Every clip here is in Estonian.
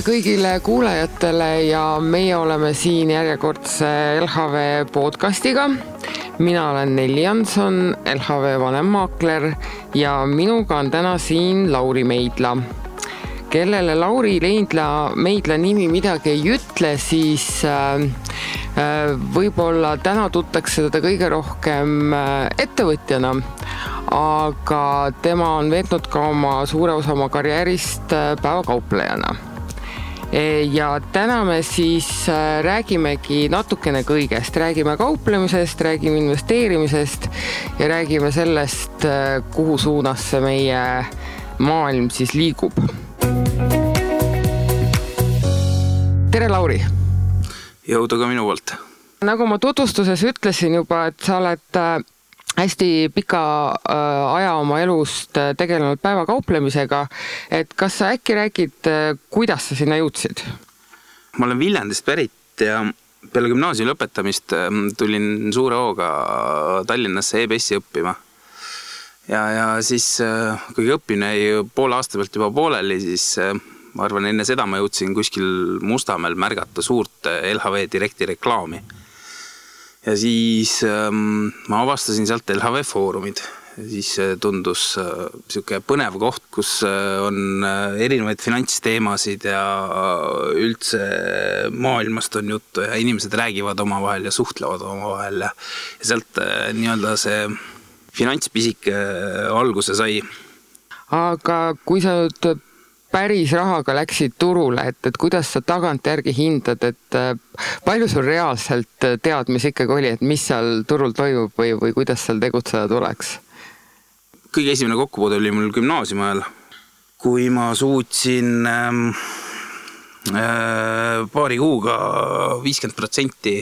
tere kõigile kuulajatele ja meie oleme siin järjekordse LHV podcastiga. mina olen Nelli Janson, LHV vanemmaakler ja minuga on täna siin Lauri Meidla. kellele Lauri Leidla, Meidla nimi midagi ei ütle, siis äh, äh võib-olla täna tuntakse teda kõige rohkem äh, ettevõtjana aga tema on veetnud ka oma suure osa oma karjäärist päevakauplejana ja täna me siis äh, räägimegi natukene kõigest, räägime kauplemisest, räägime investeerimisest ja räägime sellest, äh, kuhu suunas see meie maailm siis liigub. tere, Lauri! jõudu ka minu poolt! nagu ma tutvustuses ütlesin juba, et sa oled hästi pika äh, aja oma elust äh, tegelenud päevakauplemisega. et kas sa äkki räägid, äh, kuidas sa sinna jõudsid? ma olen Viljandist pärit ja peale gümnaasiumi lõpetamist ähm, tulin suure hooga Tallinnasse EBS-i õppima. ja, ja siis, kuigi õppimine jäi poole aasta pealt juba pooleli, siis ma arvan, enne seda ma jõudsin kuskil Mustamäel märgata suurt LHV Directi reklaami ja siis ähm, ma avastasin sealt LHV Foorumid. siis tundus niisugune äh, põnev koht, kus äh, on äh, erinevaid finantsteemasid ja üldse maailmast on juttu ja inimesed räägivad omavahel ja suhtlevad omavahel ja, ja sealt nii-öelda see finantspisik alguse sai. aga kui sa nüüd päris rahaga läksid turule, et, et kuidas sa tagantjärgi hindad, et äh, palju sul reaalselt äh, teadmisi ikkagi oli, et mis seal turul toimub või, või kuidas seal tegutseda tuleks? kõige esimene kokkupuude oli mul gümnaasiumi ajal, kui ma suutsin ähm, äh, paari kuuga viiskümmend protsenti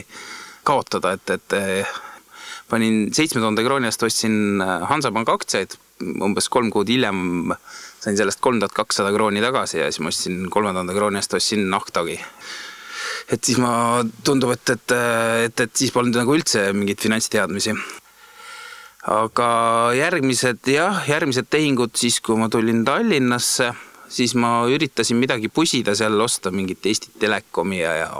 kaotada, et, et äh, panin seitsme tuhande krooni eest ostsin Hansapanga aktsiaid, umbes kolm kuud hiljem äh, sain sellest kolm tuhat kakssada krooni tagasi ja siis ma ostsin kolme tuhande krooni eest ostsin nahktagi. et siis ma, tundub, et, et, et, et siis polnud nagu üldse mingeid finantsteadmisi. aga järgmised jah, järgmised tehingud siis, kui ma tulin Tallinnasse, siis ma üritasin midagi pusida seal, osta mingit Eesti Telekomi ja, ja,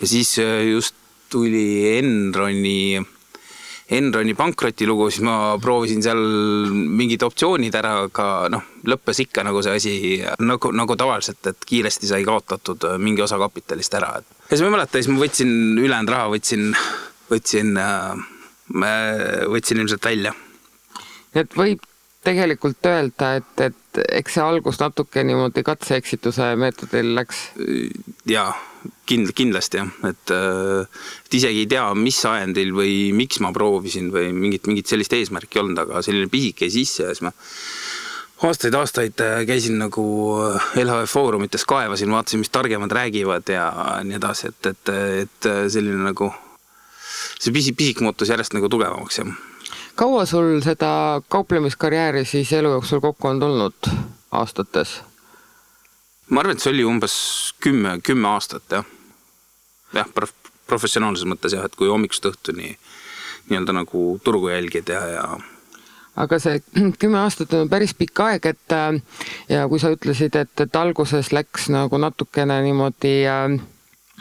ja siis just tuli Enroni Enroni pankrotilugu, siis ma proovisin seal mingid optsioonid ära, aga noh, lõppes ikka nagu see asi nagu, nagu tavaliselt, et kiiresti sai kaotatud mingi osa kapitalist ära, et. ja siis ma ei mäleta, siis ma võtsin ülejäänud raha, võtsin, võtsin äh,, võtsin ilmselt välja. et võib tegelikult öelda, et, et eks see algus natuke niimoodi katse-eksituse meetodil läks? jaa kind-, kindlasti jah, et, et isegi ei tea, mis ajendil või miks ma proovisin või mingit, mingit sellist eesmärki ei olnud, aga selline pisik jäi sisse ja siis ma aastaid-aastaid käisin nagu LHV foorumites, kaevasin, vaatasin, mis targemad räägivad ja nii edasi, et, et, et selline nagu, see pisik, pisik muutus järjest nagu tugevamaks, jah. kaua sul seda kauplemiskarjääri siis elu jooksul kokku on tulnud aastates? ma arvan, et see oli umbes kümme, kümme aastat jah. Jah, professionaalses mõttes jah, et kui hommikust õhtuni nii-öelda nagu turgu jälgid ja, ja aga see kümme aastat on päris pikk aeg, et äh, ja kui sa ütlesid, et, et alguses läks nagu natukene niimoodi äh,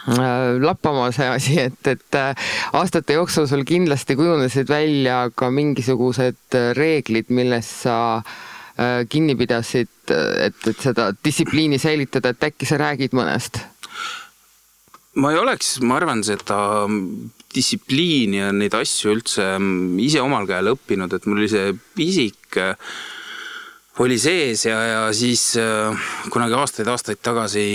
äh lappama see asi, et, et äh, aastate jooksul sul kindlasti kujunesid välja ka mingisugused reeglid, millest sa Äh, kinni pidasid, et, et seda distsipliini säilitada, et äkki sa räägid mõnest? Ma ei oleks, ma arvan, seda distsipliini ja neid asju üldse mm, ise omal käel õppinud, et mul oli see pisik äh, oli sees ja, ja siis äh, kunagi aastaid-aastaid tagasi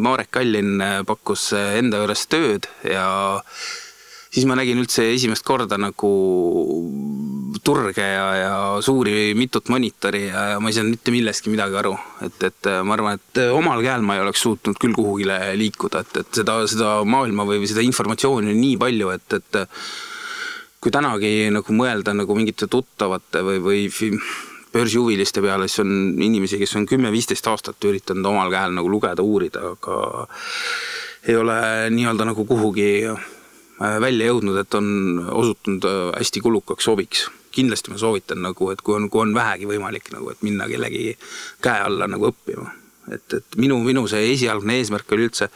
Marek Kallin pakkus enda juures tööd ja siis ma nägin üldse esimest korda nagu turge ja, ja suuri mitut monitori ja, ja ma ei saanud mitte millestki midagi aru. et, et ma arvan, et omal käel ma ei oleks suutnud küll kuhugile liikuda, et, et seda, seda maailma või, või seda informatsiooni on nii palju, et, et kui tänagi nagu mõelda nagu mingite tuttavate või, või börsihuviliste peale, siis on inimesi, kes on kümme-viisteist aastat üritanud omal käel nagu lugeda, uurida, aga ei ole nii-öelda nagu kuhugi Äh, välja jõudnud, et on osutunud äh, hästi kulukaks hobiks. Kindlasti ma soovitan nagu, et kui on, kui on vähegi võimalik nagu, et minna kellegi käe alla nagu õppima. et, et minu, minu see esialgne eesmärk oli üldse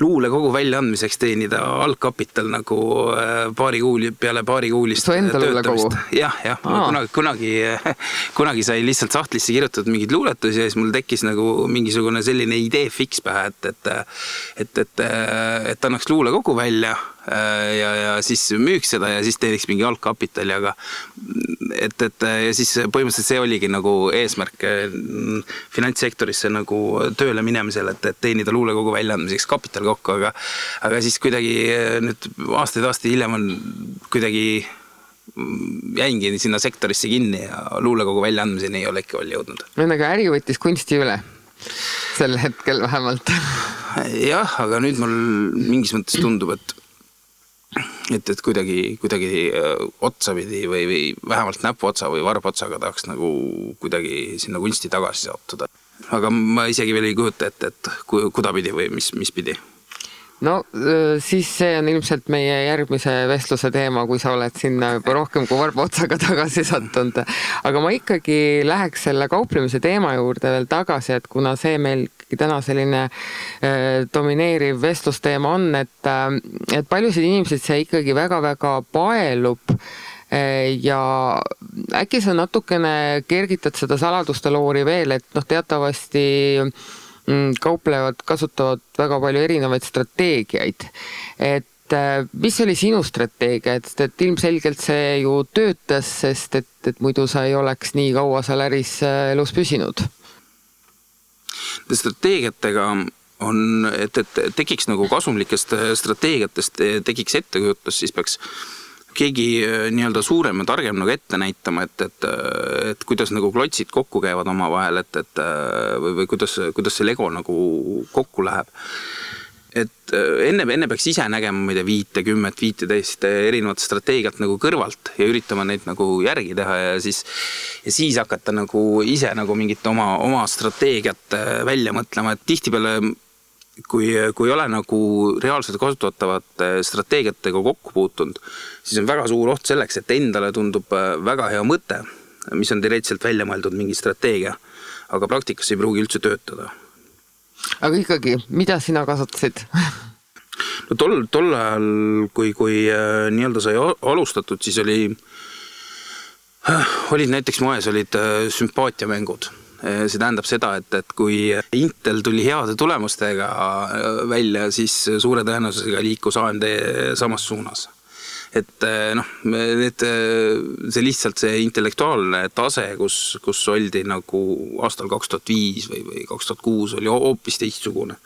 luulekogu väljaandmiseks teenida algkapital nagu äh, paari kuu peale paari kuulist su enda luulekogu? jah, jah, kunagi, kunagi, kunagi sai lihtsalt sahtlisse kirjutatud mingeid luuletusi ja siis mul tekkis nagu mingisugune selline idee fiks pähe, et, et et, et, et annaks luulekogu välja Äh, ja, ja siis müüks seda ja siis teeniks mingi algkapitali, aga et, et ja siis põhimõtteliselt see oligi nagu eesmärk äh, finantssektorisse nagu tööle minemisel, et, et teenida luulekogu väljaandmiseks kapital kokku, aga aga siis kuidagi äh, nüüd aastaid-aastaid hiljem on kuidagi jäingi sinna sektorisse kinni ja luulekogu väljaandmiseni ei ole ikka veel jõudnud. ühesõnaga äri võttis kunsti üle sel hetkel vähemalt. jah, aga nüüd mul mingis mõttes tundub, et et, et kuidagi, kuidagi äh, otsapidi või, või vähemalt näpuotsa või varbotsaga tahaks nagu kuidagi sinna kunsti tagasi sattuda. aga ma isegi veel ei kujuta ette, et kudapidi või mis, mis pidi no äh, siis see on ilmselt meie järgmise vestluse teema, kui sa oled sinna juba rohkem kui varba otsaga tagasi sattunud. aga ma ikkagi läheks selle kauplemise teema juurde veel tagasi, et kuna see meil täna selline äh, domineeriv vestlusteema on, et, äh, et paljusid inimesi see ikkagi väga-väga paelub ja äkki sa natukene kergitad seda saladuste loori veel, et noh, teatavasti Mm, kauplevad, kasutavad väga palju erinevaid strateegiaid. et äh, mis oli sinu strateegia, et, et ilmselgelt see ju töötas, sest et, et muidu sa ei oleks nii kaua seal äris äh, elus püsinud. Strateegiatega on, et, et tekiks nagu kasumlikest strateegiatest tekiks ettekujutus, siis peaks keegi äh, nii-öelda suurem ja targem nagu ette näitama, et, et, äh, et kuidas nagu klotsid kokku käivad omavahel, et, et äh, või, või kuidas, kuidas see Lego nagu kokku läheb. Et enne, enne peaks ise nägema, ma ei tea, viite, kümmet, viiteist erinevat strateegiat nagu kõrvalt ja üritama neid nagu järgi teha ja siis, ja siis hakata nagu ise nagu mingit oma, oma strateegiat välja mõtlema, et tihtipeale kui, kui ei ole nagu reaalselt kasutatavate strateegiatega kokku puutunud, siis on väga suur oht selleks, et endale tundub äh, väga hea mõte, mis on teoreetiliselt välja mõeldud mingi strateegia, aga praktikas ei pruugi üldse töötada. Aga ikkagi, mida sina kasutasid? No tol, tol ajal, kui, kui äh, nii-öelda sai alustatud, siis oli äh,, olid näiteks moes olid äh, sümpaatiamängud. See tähendab seda, et, et kui Intel tuli heade tulemustega välja, siis suure tõenäosusega liikus AMD samas suunas et eh, noh, need, eh, see lihtsalt see intellektuaalne tase, kus, kus oldi nagu aastal kaks tuhat viis või, või kaks tuhat kuus oli hoopis teistsugune.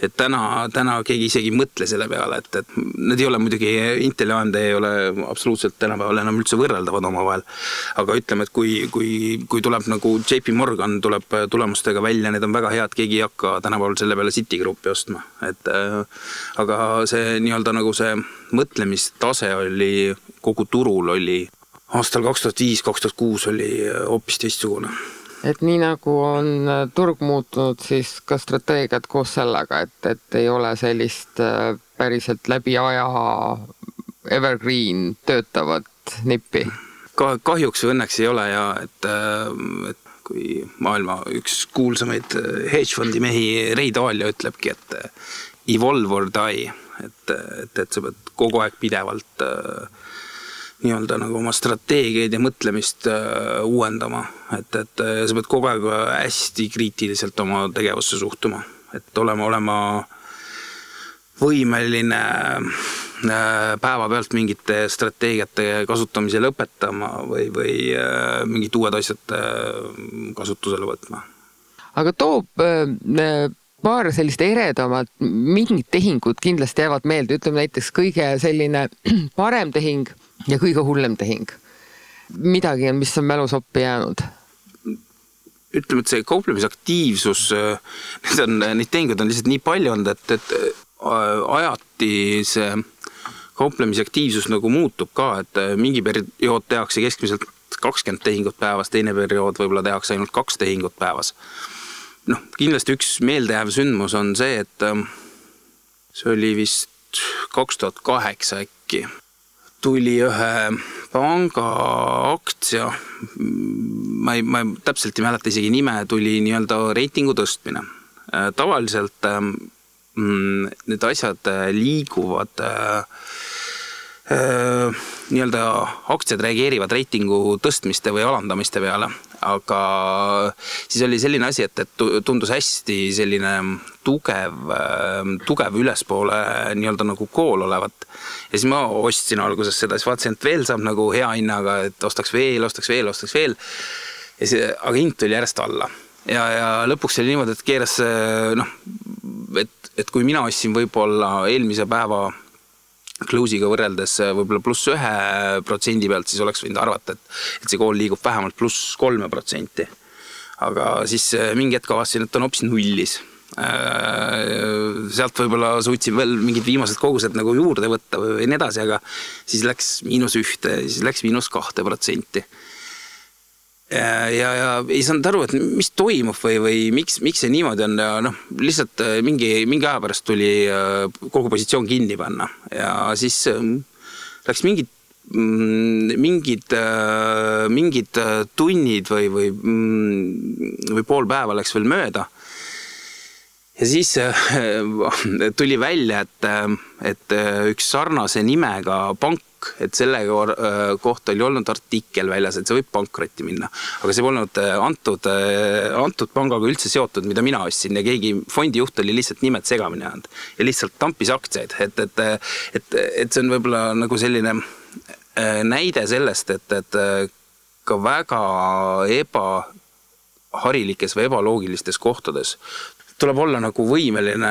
et täna, täna keegi isegi ei mõtle selle peale, et, et need ei ole muidugi, Intel ja AMD ei ole absoluutselt tänapäeval enam üldse võrreldavad omavahel. aga ütleme, et kui, kui, kui tuleb nagu JP Morgan tuleb tulemustega välja, need on väga head, keegi ei hakka tänapäeval selle peale Citigruppi ostma, et äh, aga see nii-öelda nagu see mõtlemistase oli kogu turul oli aastal kaks tuhat viis, kaks tuhat kuus oli hoopis teistsugune. et nii nagu on äh, turg muutunud, siis ka strateegiad koos sellega, et, et ei ole sellist äh, päriselt läbi aja evergreen töötavat nippi ka kahjuks või õnneks ei ole ja et, äh, et kui maailma üks kuulsamaid hedge fondi mehi Ray Dalio ütlebki, et evolve or die et, et, et sa pead kogu aeg pidevalt äh, nii-öelda nagu oma strateegiaid ja mõtlemist äh, uuendama, et, et äh, sa pead kogu aeg hästi kriitiliselt oma tegevusse suhtuma, et olema, olema võimeline päevapealt mingite strateegiate kasutamise lõpetama või, või mingid uued asjad kasutusele võtma. aga toob paar sellist eredamat, mingid tehingud kindlasti jäävad meelde, ütleme näiteks kõige selline parem tehing ja kõige hullem tehing. midagi on, mis on mälusoppi jäänud? ütleme, et see kauplemisaktiivsus, need on, neid tehinguid on lihtsalt nii palju olnud, et, et äh, ajati see kauplemisaktiivsus nagu muutub ka, et äh, mingi periood tehakse keskmiselt kakskümmend tehingut päevas, teine periood võib-olla tehakse ainult kaks tehingut päevas noh, kindlasti üks meeldejääv sündmus on see, et ähm, see oli vist kaks tuhat kaheksa äkki, tuli ühe panga aktsia ma ei, ma täpselt ei mäleta isegi nime, tuli nii-öelda reitingu tõstmine. tavaliselt mm, need asjad liiguvad äh, nii-öelda aktsiad reageerivad reitingu tõstmiste või alandamiste peale, aga siis oli selline asi, et, et tundus hästi selline tugev, tugev ülespoole nii-öelda nagu kool olevat. ja siis ma ostsin alguses seda, siis vaatasin, et veel saab nagu hea hinnaga, et ostaks veel, ostaks veel, ostaks veel. ja see, aga hind tuli järjest alla ja, ja lõpuks oli niimoodi, et keeras noh, et, et kui mina ostsin võib-olla eelmise päeva close'iga võrreldes äh, võib-olla pluss ühe protsendi pealt, siis oleks võinud arvata, et, et see kool liigub vähemalt pluss kolme protsenti. aga siis äh, mingi hetk avastasin, et on hoopis nullis. Äh, sealt võib-olla suutsin veel mingid viimased kogused nagu juurde võtta või nii edasi, aga siis läks miinus ühte, siis läks miinus kahte protsenti ja, ja, ja ei saanud aru, et mis toimub või, või miks, miks see niimoodi on ja noh, lihtsalt äh, mingi, mingi aja pärast tuli äh, kogu positsioon kinni panna ja siis ähm, läks mingid mm, mingid, äh, mingid tunnid või, või, mm, või pool päeva läks veel mööda. ja siis tuli välja, et, et üks sarnase nimega pank pank, et selle äh, kohta oli olnud artikkel väljas, et see võib pankrotti minna. aga see polnud äh, antud, äh, antud pangaga üldse seotud, mida mina ostsin. Ja keegi fondijuht oli lihtsalt nimed segamini ajanud. Ja lihtsalt tampis aktsiaid, et, et, et, et see on võib-olla nagu selline näide sellest, et, et ka väga ebaharilikes või ebaloogilistes kohtades tuleb olla nagu võimeline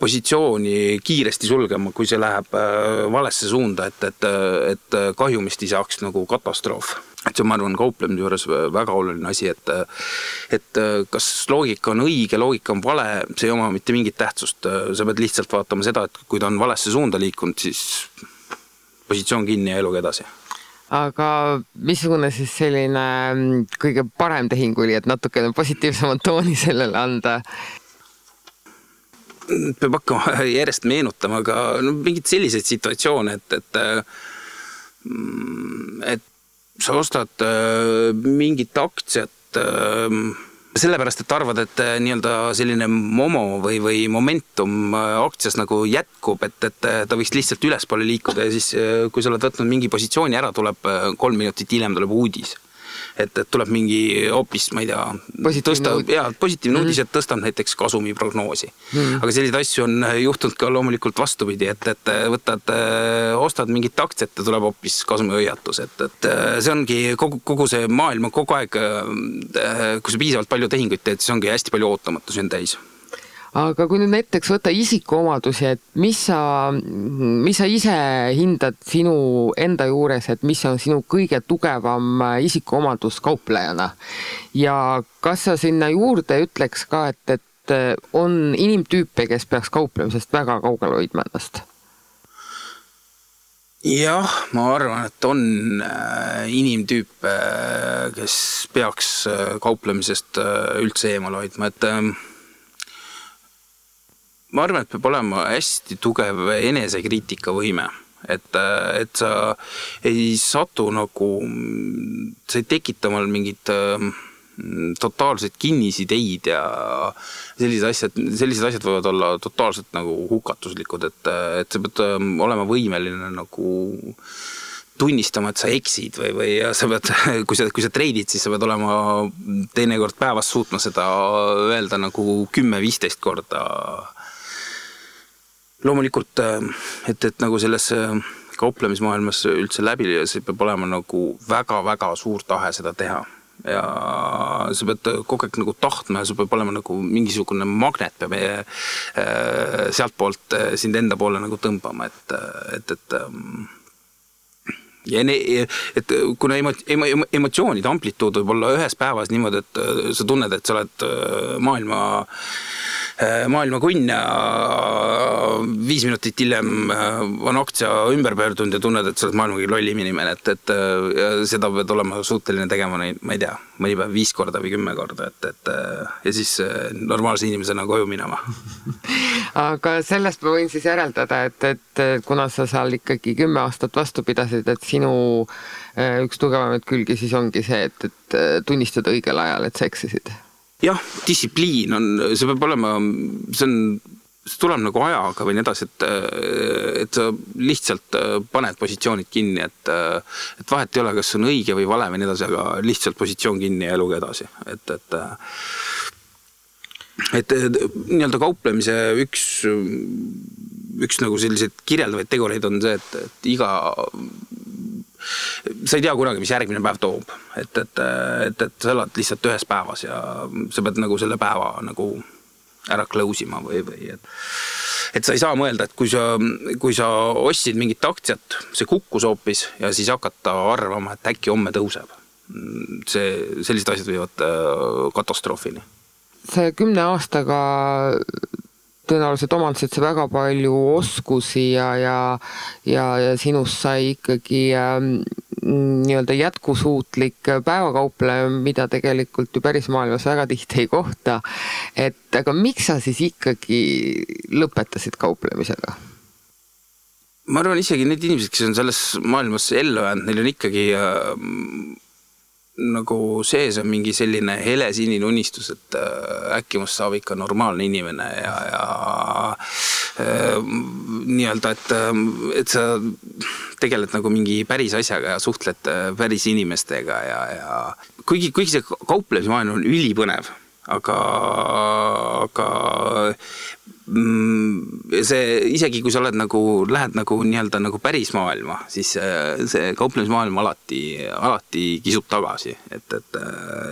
positsiooni kiiresti sulgema, kui see läheb äh, valesse suunda, et, et, et kahjumist ei saaks nagu katastroof. Et see on, ma arvan, kauplemise juures väga oluline asi, et et kas loogika on õige, loogika on vale, see ei oma mitte mingit tähtsust, sa pead lihtsalt vaatama seda, et kui ta on valesse suunda liikunud, siis positsioon kinni ja eluga edasi. Aga missugune siis selline mm, kõige parem tehing oli, et natukene positiivsemat tooni sellele anda? Peab hakkama järjest meenutama ka no, mingeid selliseid situatsioone, et, et mm, et sa ostad äh, mingit aktsiat äh, sellepärast, et arvad, et äh, nii-öelda selline momo või, või momentum aktsias nagu jätkub, et, et ta võiks lihtsalt ülespoole liikuda ja siis, kui sa oled võtnud mingi positsiooni ära, tuleb kolm minutit hiljem tuleb uudis et, et tuleb mingi hoopis, ma ei tea, tõsta, jaa, positiivne mm. uudis, et tõstab näiteks kasumi prognoosi. Mm.. aga selliseid asju on juhtunud ka loomulikult vastupidi, et, et võtad, ostad mingit aktsiat ja tuleb hoopis kasumihoiatus, et, et see ongi kogu, kogu see maailm on kogu aeg, kui sa piisavalt palju tehinguid teed, siis ongi hästi palju ootamatusi on täis aga kui nüüd näiteks võtta isikuomadusi, et mis sa, mis sa ise hindad sinu enda juures, et mis on sinu kõige tugevam isikuomadus kauplejana ja kas sa sinna juurde ütleks ka, et, et on inimtüüpe, kes peaks kauplemisest väga kaugel hoidma ennast? jah, ma arvan, et on äh, inimtüüpe, kes peaks äh, kauplemisest äh, üldse eemal hoidma, et ähm, ma arvan, et peab olema hästi tugev enesekriitikavõime, et, et sa ei satu nagu, sa ei tekita omal mingit äh, totaalseid kinnisideid ja sellised asjad, sellised asjad võivad olla totaalselt nagu hukatuslikud, et, et sa pead ähm, olema võimeline nagu tunnistama, et sa eksid või, või sa pead, kui sa, kui sa treidid, siis sa pead olema teinekord päevas suutma seda öelda nagu kümme-viisteist korda loomulikult, äh, et, et nagu selles äh, kauplemismaailmas üldse läbi lüüa, see peab olema nagu väga-väga suur tahe seda teha. ja sa pead kogu aeg nagu tahtma ja sul peab olema nagu mingisugune magnet peab äh, sealtpoolt sind enda poole nagu tõmbama, et, et, et ähm, ja ne, et kuna emo-, emo-, emotsioonide amplituud võib olla ühes päevas niimoodi, et sa tunned, et sa oled maailma äh, maailma kunn ja viis minutit hiljem äh, on aktsia ümber pöördunud ja tunned, et sa oled maailma kõige lollim inimene, et, et äh, seda pead olema suuteline tegema neid, ma ei tea, mõni päev viis korda või kümme korda, et, et ja siis normaalse inimesena koju minema. Aga sellest ma võin siis järeldada, et, et kuna sa seal ikkagi kümme aastat vastu pidasid, et sinu üks tugevamaid külgi siis ongi see, et, et tunnistada õigel ajal, et sa eksisid jah, distsipliin on, see peab olema, see on, see tuleb nagu ajaga või nii edasi, et, et sa lihtsalt paned positsioonid kinni, et, et vahet ei ole, kas on õige või vale või nii edasi, aga lihtsalt positsioon kinni ja eluga edasi, et, et et nii-öelda kauplemise üks, üks nagu selliseid kirjeldavaid tegureid on see, et, et iga sa ei tea kunagi, mis järgmine päev toob, et, et, et, et sa elad lihtsalt ühes päevas ja sa pead nagu selle päeva nagu ära close ima või, või et et sa ei saa mõelda, et kui sa, kui sa ostsid mingit aktsiat, see kukkus hoopis ja siis hakata arvama, et äkki homme tõuseb. see, sellised asjad viivad äh, katastroofini. see kümne aastaga tõenäoliselt omandasid sa väga palju oskusi ja, ja, ja, ja sinust sai ikkagi ähm, nii-öelda jätkusuutlik päevakaupleja, mida tegelikult ju päris maailmas väga tihti ei kohta. et aga miks sa siis ikkagi lõpetasid kauplemisega? ma arvan, isegi need inimesed, kes on selles maailmas ellu jäänud, neil on ikkagi äh, nagu sees on mingi selline helesinine unistus, et äh, äkki must saab ikka normaalne inimene ja, ja äh, nii-öelda, et, äh, et sa tegeled nagu mingi päris asjaga ja suhtled päris inimestega ja, ja kuigi, kuigi see kauplemismaailm on ülipõnev, aga, aga see isegi kui sa oled nagu, lähed nagu nii-öelda nagu päris maailma, siis äh, see kauplemismaailm alati, alati kisub tagasi, et, et,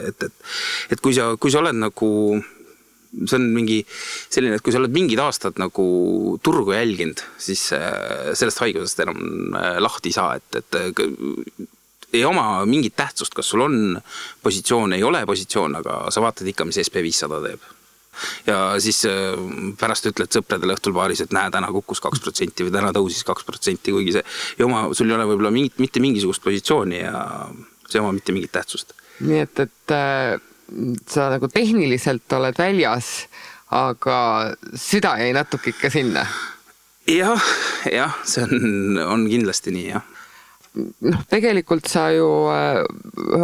et, et, et kui sa, kui sa oled nagu see on mingi selline, et kui sa oled mingid aastad nagu turgu jälginud, siis äh, sellest haigusest enam äh, lahti ei saa, et, et ei oma mingit tähtsust, kas sul on positsioon, ei ole positsioon, aga sa vaatad ikka, mis SB viissada teeb ja siis äh, pärast ütled sõpradele õhtul baaris, et näe, täna kukkus kaks protsenti või täna tõusis kaks protsenti, kuigi see ei oma, sul ei ole võib-olla mingit, mitte mingisugust positsiooni ja see ei oma mitte mingit tähtsust. nii et, et äh, sa nagu tehniliselt oled väljas, aga süda jäi natuke ikka sinna jah, jah, see on, on kindlasti nii, jah noh, tegelikult sa ju äh,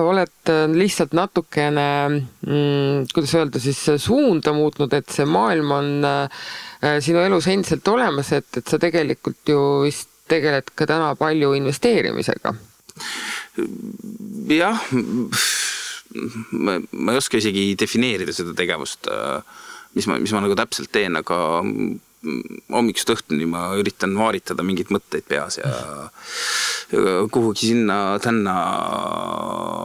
oled äh, lihtsalt natukene mm,, kuidas öelda siis, suunda muutnud, et see maailm on äh, sinu elus endiselt olemas, et, et sa tegelikult ju vist tegeled ka täna palju investeerimisega. jah, ma, ma ei oska isegi defineerida seda tegevust, mis ma, mis ma nagu täpselt teen, aga hommikust õhtuni ma üritan vaaritada mingeid mõtteid peas ja kuhugi sinna-tänna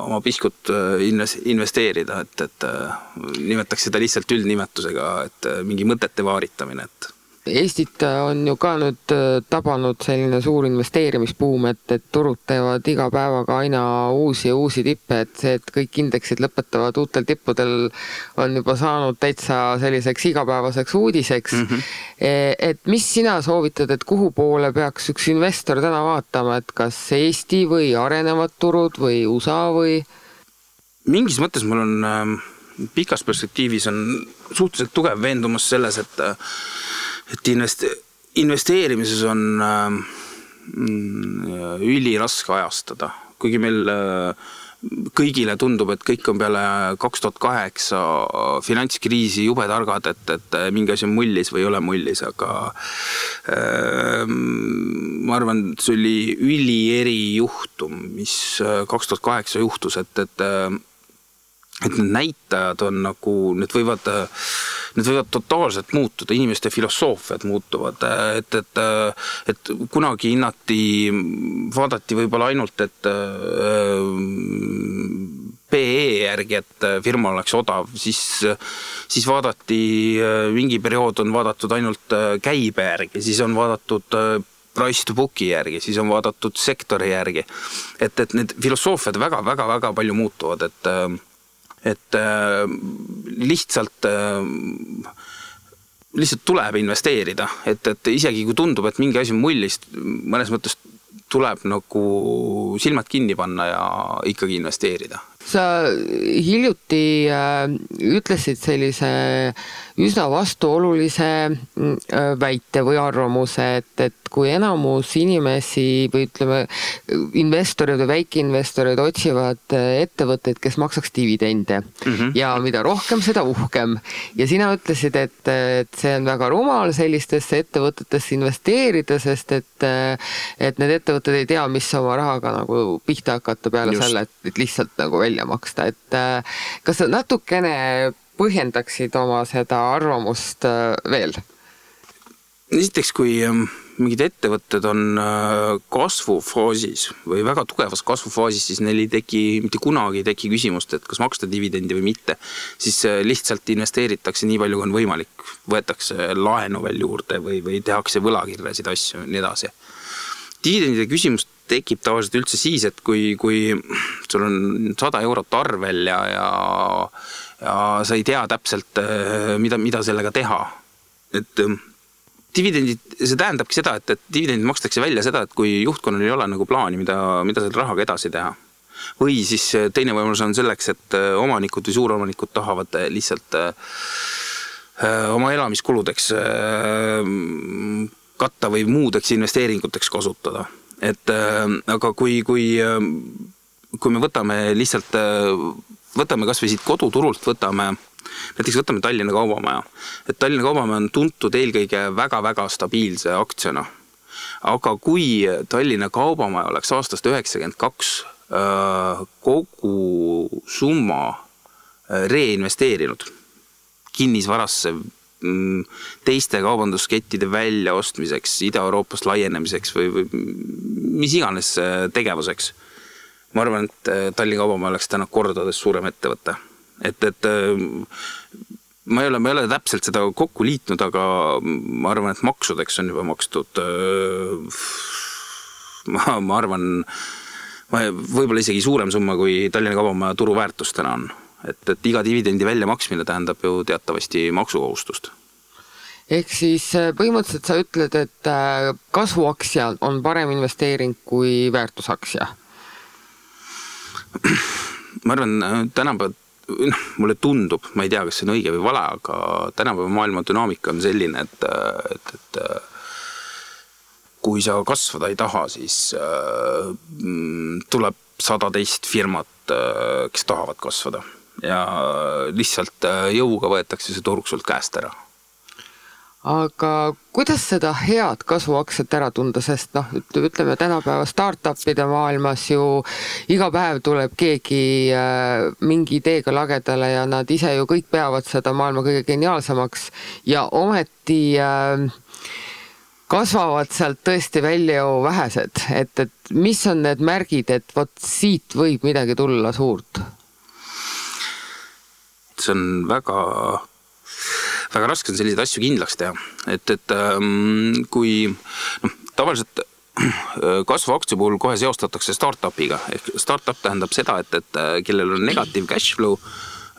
oma piskut äh, investeerida, et, et äh, nimetaks seda lihtsalt üldnimetusega, et äh, mingi mõtete vaaritamine, et Eestit on ju ka nüüd äh, tabanud selline suur investeerimisbuum, et, et turud teevad iga päevaga aina uusi ja uusi tippe, et see, et kõik indeksid lõpetavad uutel tippudel, on juba saanud täitsa selliseks igapäevaseks uudiseks mm. -hmm. et mis sina soovitad, et kuhu poole peaks üks investor täna vaatama, et kas Eesti või arenevad turud või USA või? mingis mõttes mul on äh, pikas perspektiivis on suhteliselt tugev veendumus selles, et äh, et invest-, investeerimises on äh, üliraske ajastada, kuigi meil äh, kõigile tundub, et kõik on peale kaks tuhat kaheksa finantskriisi jube targad, et, et mingi asi on mullis või ei ole mullis, aga äh, ma arvan, see oli ülieri juhtum, mis äh, kaks tuhat kaheksa juhtus, et, et äh, et need näitajad on nagu, need võivad, need võivad totaalselt muutuda, inimeste filosoofiad muutuvad, et, et, et kunagi hinnati, vaadati võib-olla ainult, et PE järgi, et firma oleks odav, siis, siis vaadati, mingi periood on vaadatud ainult käibe järgi, siis on vaadatud price to book'i järgi, siis on vaadatud sektori järgi. et, et need filosoofiad väga-väga-väga palju muutuvad, et et äh, lihtsalt äh, lihtsalt tuleb investeerida, et, et isegi kui tundub, et mingi asi on mullis, mõnes mõttes tuleb nagu silmad kinni panna ja ikkagi investeerida. sa hiljuti äh, ütlesid sellise üsna vastuolulise äh, väite või arvamuse, et, et kui enamus inimesi või ütleme, investorid või väikeinvestorid otsivad äh, ettevõtteid, kes maksaks dividende mm -hmm. ja mida rohkem, seda uhkem. ja sina ütlesid, et, et see on väga rumal sellistesse ettevõtetesse investeerida, sest et, et need ettevõtted ei tea, mis oma rahaga nagu pihta hakata peale Just. selle, et lihtsalt nagu välja maksta, et kas sa natukene põhjendaksid oma seda arvamust veel? esiteks, kui ähm, mingid ettevõtted on äh, kasvufaasis või väga tugevas kasvufaasis, siis neil ei teki, mitte kunagi ei teki küsimust, et kas maksta dividendi või mitte. siis äh, lihtsalt investeeritakse nii palju, kui on võimalik, võetakse laenu veel juurde või, või tehakse võlakirjasid, asju ja nii edasi. dividendide küsimus tekib tavaliselt üldse siis, et kui, kui sul on sada eurot arvel ja, ja ja sa ei tea täpselt, äh, mida, mida sellega teha. et dividendid, see tähendabki seda, et, et dividendid makstakse välja seda, et kui juhtkonnal ei ole nagu plaani, mida, mida selle rahaga edasi teha. või siis äh, teine võimalus on selleks, et äh, omanikud või suuromanikud tahavad lihtsalt oma elamiskuludeks katta või muudeks investeeringuteks kasutada. et aga kui, kui, kui me võtame lihtsalt võtame kasvõi siit koduturult, võtame näiteks võtame Tallinna Kaubamaja. et Tallinna Kaubamaja on tuntud eelkõige väga-väga stabiilse aktsiana. aga kui Tallinna Kaubamaja oleks aastast üheksakümmend kaks äh, kogu summa äh, reinvesteerinud kinnisvarasse mm, teiste kaubanduskettide väljaostmiseks, Ida-Euroopast laienemiseks või, või mis iganes äh, tegevuseks ma arvan, et Tallinna Kaubamaja oleks täna kordades suurem ettevõte. Et, et äh, ma ei ole, ma ei ole täpselt seda kokku liitnud, aga ma arvan, et maksudeks on juba makstud. Äh, ma, ma arvan, võib-olla isegi suurem summa, kui Tallinna Kaubamaja turuväärtus täna on. et, et iga dividendi väljamaksmine tähendab ju teatavasti maksukohustust ehk siis põhimõtteliselt sa ütled, et kasvuaktsia on parem investeering kui väärtusaktsia ma arvan, äh, tänapäeval noh, mulle tundub, ma ei tea, kas see on õige või vale, aga tänapäeva maailma dünaamika on selline, et, äh, et, et äh, kui sa kasvada ei taha, siis äh, tuleb sada teist firmat, kes tahavad kasvada. Ja lihtsalt jõuga võetakse see turg sult käest ära aga kuidas seda head kasvuaktsiat ära tunda, sest noh, ütleme tänapäeva startup'ide maailmas ju iga päev tuleb keegi äh, mingi ideega lagedale ja nad ise ju kõik peavad seda maailma kõige geniaalsemaks. Ja ometi äh, kasvavad sealt tõesti välja ju vähesed, et, et mis on need märgid, et vot siit võib midagi tulla suurt? see on väga väga raske on selliseid asju kindlaks teha, et, et ähm, kui noh, tavaliselt äh, kasvuaktsia puhul kohe seostatakse startup'iga. Ehk startup tähendab seda, et, et äh, kellel on negatiiv cash flow,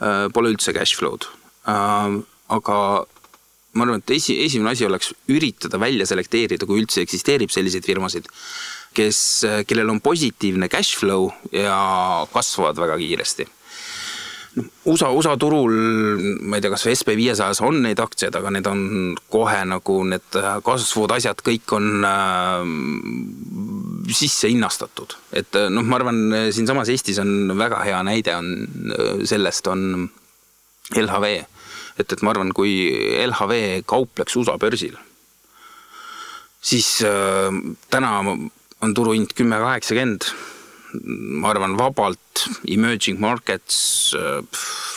äh, pole üldse cash flow'd. Ähm, aga ma arvan, et esi, esimene asi oleks üritada välja selekteerida, kui üldse eksisteerib selliseid firmasid, kes, kellel on positiivne cash flow ja kasvavad väga kiiresti USA, USA turul, ma ei tea, kas SB viiesajas on neid aktsiaid, aga need on kohe nagu need äh, kasvavad asjad, kõik on äh, sisse hinnastatud. et äh, noh, ma arvan, siinsamas Eestis on väga hea näide on äh, sellest, on LHV. et, et ma arvan, kui LHV kaupleks USA börsil, siis äh, täna on turuhind kümme kaheksakümmend ma arvan, vabalt emerging markets,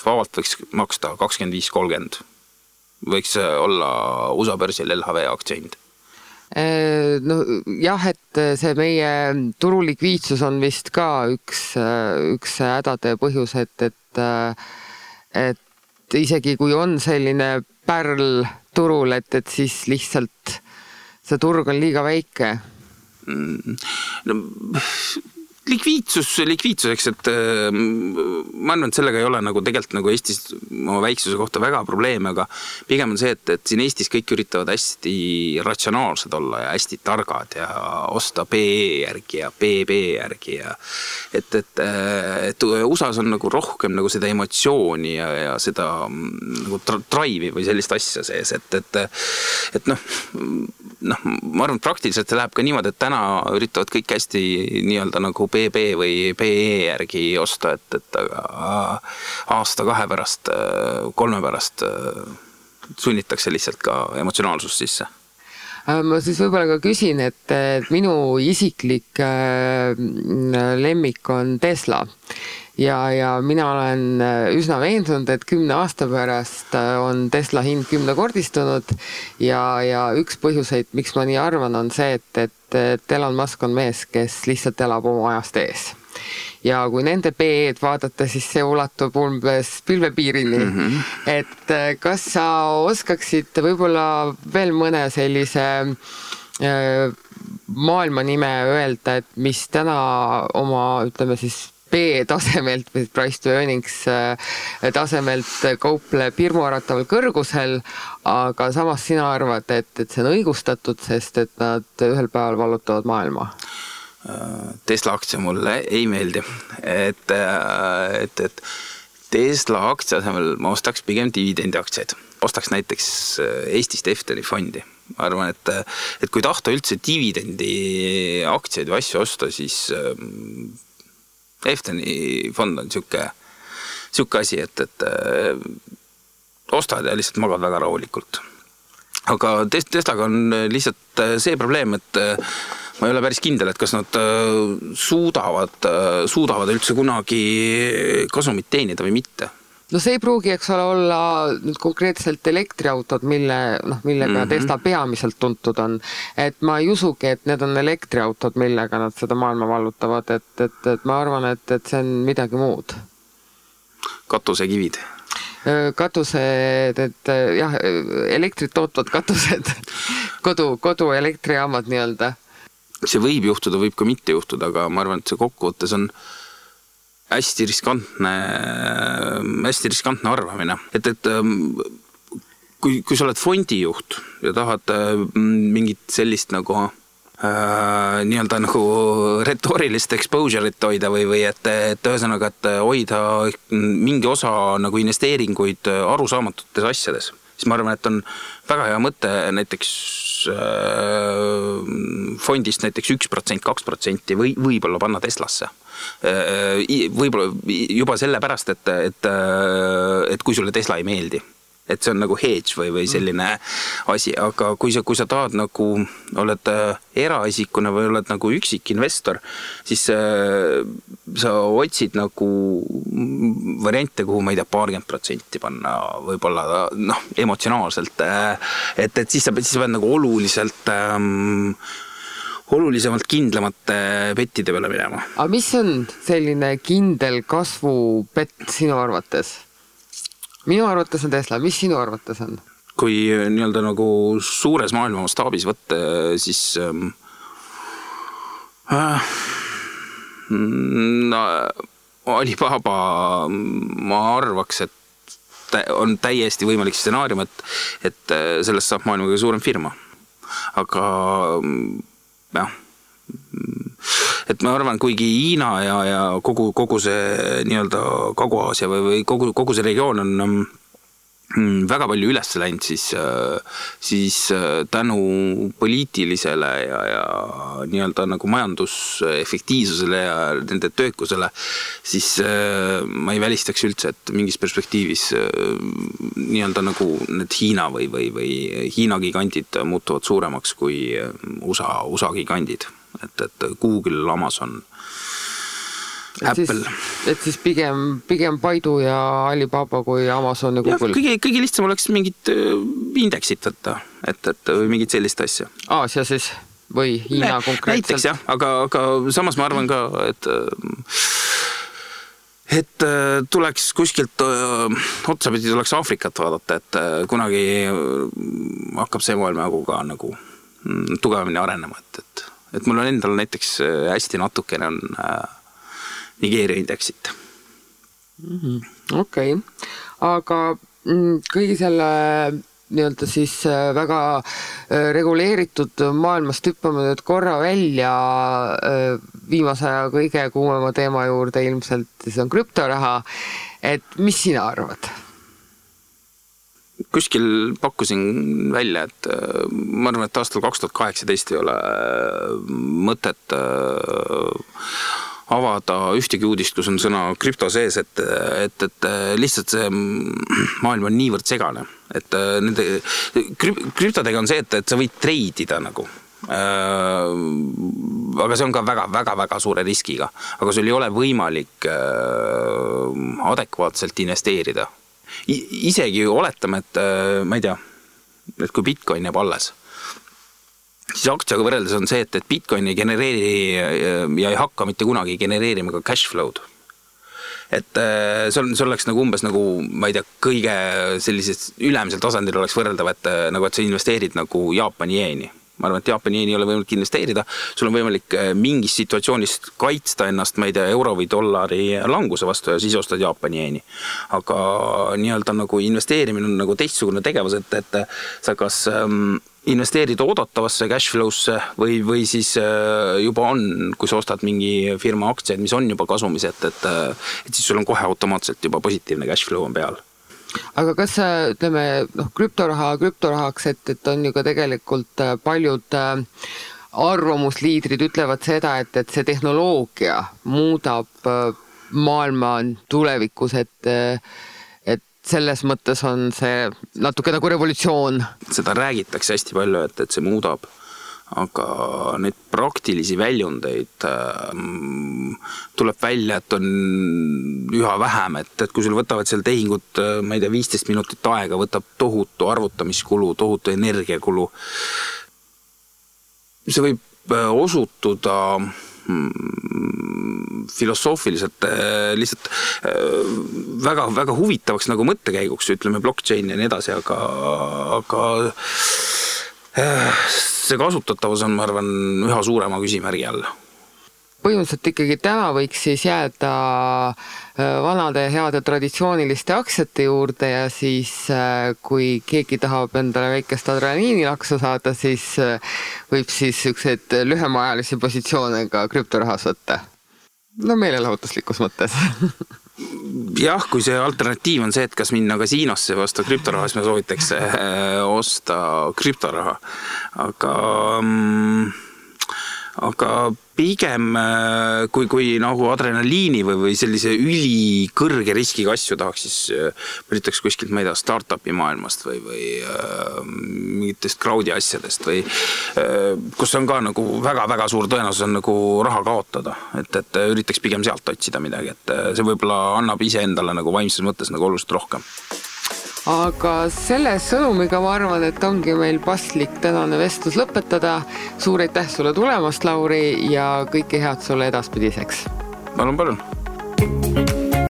vabalt võiks maksta kakskümmend viis, kolmkümmend. võiks olla USA börsil LHV aktsiahind äh, no jah, et see meie turu likviidsus on vist ka üks, üks hädade põhjus, et, et, et isegi kui on selline pärl turul, et, et siis lihtsalt see turg on liiga väike mm,. no likviidsus likviidsuseks, et äh, ma arvan, et sellega ei ole nagu tegelikult nagu Eestis oma väiksuse kohta väga probleeme, aga pigem on see, et, et siin Eestis kõik üritavad hästi ratsionaalsed olla ja hästi targad ja osta PE järgi ja BB järgi ja et, et, äh, et USA-s on nagu rohkem nagu seda emotsiooni ja, ja seda mm, nagu drive'i või sellist asja sees, et, et et noh, noh, ma arvan, et praktiliselt see läheb ka niimoodi, et täna üritavad kõik hästi nii-öelda nagu BB või BE järgi osta, et, et aasta-kahe pärast, kolme pärast sunnitakse lihtsalt ka emotsionaalsust sisse. Äh, ma siis võib-olla ka küsin, et minu isiklik äh, lemmik on Tesla ja, ja mina olen äh, üsna veendunud, et kümne aasta pärast on Tesla hind kümnekordistunud ja, ja üks põhjuseid, miks ma nii arvan, on see, et, et et Elon Musk on mees, kes lihtsalt elab oma ajast ees ja kui nende PE-d vaadata, siis see ulatub umbes pilvepiirini mm. -hmm. et äh, kas sa oskaksid võib-olla veel mõne sellise äh, maailma nime öelda, et mis täna oma, ütleme siis B-tasemelt või price to earnings äh, tasemelt kaupleb hirmuärataval kõrgusel, aga samas sina arvad, et, et see on õigustatud, sest et nad ühel päeval vallutavad maailma? Äh, Tesla aktsia mulle ei meeldi, et, äh, et, et Tesla aktsia asemel ma ostaks pigem dividendiaktsiaid, ostaks näiteks Eestist Efteni fondi. Ma arvan, et, et kui tahta üldse dividendi aktsiaid või asju osta, siis Efteni fond on sihuke, sihuke asi, et, et äh, ostad ja lihtsalt magad väga rahulikult. aga Teslaga on lihtsalt äh, see probleem, et äh, ma ei ole päris kindel, et kas nad suudavad, suudavad üldse kunagi kasumit teenida või mitte no see ei pruugi, eks ole, olla nüüd konkreetselt elektriautod, mille noh, millega mm -hmm. Tesla peamiselt tuntud on. et ma ei usugi, et need on elektriautod, millega nad seda maailma vallutavad, et, et, et ma arvan, et, et see on midagi muud. katusekivid katused, et jah, elektrit tootvad katused kodu, koduelektrijaamad nii-öelda. see võib juhtuda, võib ka mitte juhtuda, aga ma arvan, et see kokkuvõttes on hästi riskantne, hästi riskantne arvamine, et, et ähm, kui, kui sa oled fondijuht ja tahad äh, mingit sellist nagu äh, nii-öelda nagu retoorilist exposure'it hoida või, või et, et ühesõnaga, et hoida mingi osa nagu investeeringuid arusaamatutes asjades, siis ma arvan, et on väga hea mõte näiteks äh, fondist näiteks üks protsent, kaks protsenti või võib-olla panna Teslasse võib-olla juba sellepärast, et, et, et kui sulle Tesla ei meeldi et see on nagu hedge või, või selline asi, aga kui sa, kui sa tahad nagu, oled äh, eraisikuna või oled nagu üksikinvestor, siis äh, sa otsid nagu variante, kuhu ma ei tea, paarkümmend protsenti panna võib-olla noh, emotsionaalselt. et, et siis sa, siis sa pead nagu oluliselt ähm, olulisemalt kindlamate pettide peale minema. aga mis on selline kindel kasvupett sinu arvates? minu arvates on Tesla, mis sinu arvates on? kui nii-öelda nagu suures maailma mastaabis võtta, siis ähm, äh, no, Alibaba, ma arvaks, et on täiesti võimalik stsenaarium, et, et sellest saab maailma kõige suurem firma. aga jah. Et ma arvan, kuigi Hiina ja, ja kogu, kogu see nii-öelda Kagu-Aasia või, või kogu, kogu see regioon on väga palju üles läinud, siis, siis tänu poliitilisele ja, ja nii-öelda nagu majandusefektiivsusele ja nende töökusele, siis ma ei välistaks üldse, et mingis perspektiivis nii-öelda nagu need Hiina või, või, või Hiina gigandid muutuvad suuremaks kui USA, USA gigandid. Et, et Google, Amazon, Apple. et siis pigem, pigem Baidu ja Alibaba kui Amazon ja Google. kõige, kõige lihtsam oleks mingit äh, indeksit võtta, et, et või mingit sellist asja. Aasia siis või Hiina ne, konkreetselt? näiteks jah, aga, aga samas ma arvan ka, et äh, et äh, tuleks kuskilt otsapidi tuleks Aafrikat vaadata, et kunagi hakkab see maailm nagu ka nagu mm, tugevamini arenema, et, et et mul on endal näiteks hästi natukene on Nigeeria indeksit mm -hmm.. okei okay., aga kõigi selle nii-öelda siis äh, väga äh, reguleeritud maailmast hüppame nüüd korra välja äh, viimase aja kõige kuumema teema juurde ilmselt, siis on krüptoraha. et mis sina arvad? kuskil pakkusin välja, et ma arvan, et aastal kaks tuhat kaheksateist ei ole mõtet avada ühtegi uudist, kus on sõna krüpto sees, et, et, et lihtsalt see maailm on niivõrd segane, et äh, nende krüptodega on see, et, et sa võid treidida nagu äh, aga see on ka väga-väga-väga suure riskiga, aga sul ei ole võimalik äh, adekvaatselt investeerida. isegi oletame, et ma ei tea, et kui Bitcoin jääb alles siis aktsiaga võrreldes on see, et, et Bitcoin ei genereeri ja ei hakka mitte kunagi genereerima ka cash flow'd. et äh, see on, see oleks nagu umbes nagu, ma ei tea, kõige sellises ülemisel tasandil oleks võrreldav, et äh, nagu, et sa investeerid nagu Jaapani jeeni ma arvan, et Jaapani jeeni ei ole võimalik investeerida, sul on võimalik äh, mingist situatsioonist kaitsta ennast, ma ei tea, euro või dollari languse vastu ja siis ostad Jaapani jeeni. aga nii-öelda nagu investeerimine on nagu teistsugune tegevus, et, et sa kas ähm, investeerid oodatavasse cash flow'sse või, või siis äh, juba on, kui sa ostad mingi firma aktsiaid, mis on juba kasumis, et, et, äh, et siis sul on kohe automaatselt juba positiivne cash flow on peal aga kas ütleme noh, krüptoraha krüptorahaks, et, et on ju ka tegelikult äh, paljud äh, arvamusliidrid ütlevad seda, et, et see tehnoloogia muudab äh, maailma tulevikus, et et selles mõttes on see natuke nagu revolutsioon. seda räägitakse hästi palju, et, et see muudab aga neid praktilisi väljundeid äh, tuleb välja, et on üha vähem, et, et kui sul võtavad seal tehingud, äh, ma ei tea, viisteist minutit aega, võtab tohutu arvutamiskulu, tohutu energiakulu. see võib äh, osutuda mm, filosoofiliselt lihtsalt väga-väga huvitavaks nagu mõttekäiguks, ütleme blockchain ja nii edasi, aga, aga see kasutatavus on, ma arvan, üha suurema küsimärgi all põhimõtteliselt ikkagi täna võiks siis jääda äh, vanade heade traditsiooniliste aktsiate juurde ja siis äh, kui keegi tahab endale väikest adrenaliinilaksu saada, siis äh, võib siis niisuguseid lühemaajalisi positsioone ka krüptorahas võtta. no meelelahutuslikus mõttes jah, kui see alternatiiv on see, et kas minna kasiinosse või osta krüptoraha, siis ma soovitaks äh, osta krüptoraha. aga mm, aga pigem äh, kui, kui nagu adrenaliini või, või sellise ülikõrge riskiga asju tahaks, siis äh, ma üritaks kuskilt, ma ei tea, startup'i maailmast või, või äh, mingitest crowd'i asjadest või äh, kus on ka nagu väga-väga suur tõenäosus on nagu raha kaotada. et, et üritaks pigem sealt otsida midagi, et äh, see võib-olla annab iseendale nagu vaimses mõttes nagu oluliselt rohkem aga selle sõnumiga ma arvan, et ongi meil paslik tänane vestlus lõpetada. suur aitäh sulle tulemast, Lauri, ja kõike head sulle edaspidiseks. palun, palun.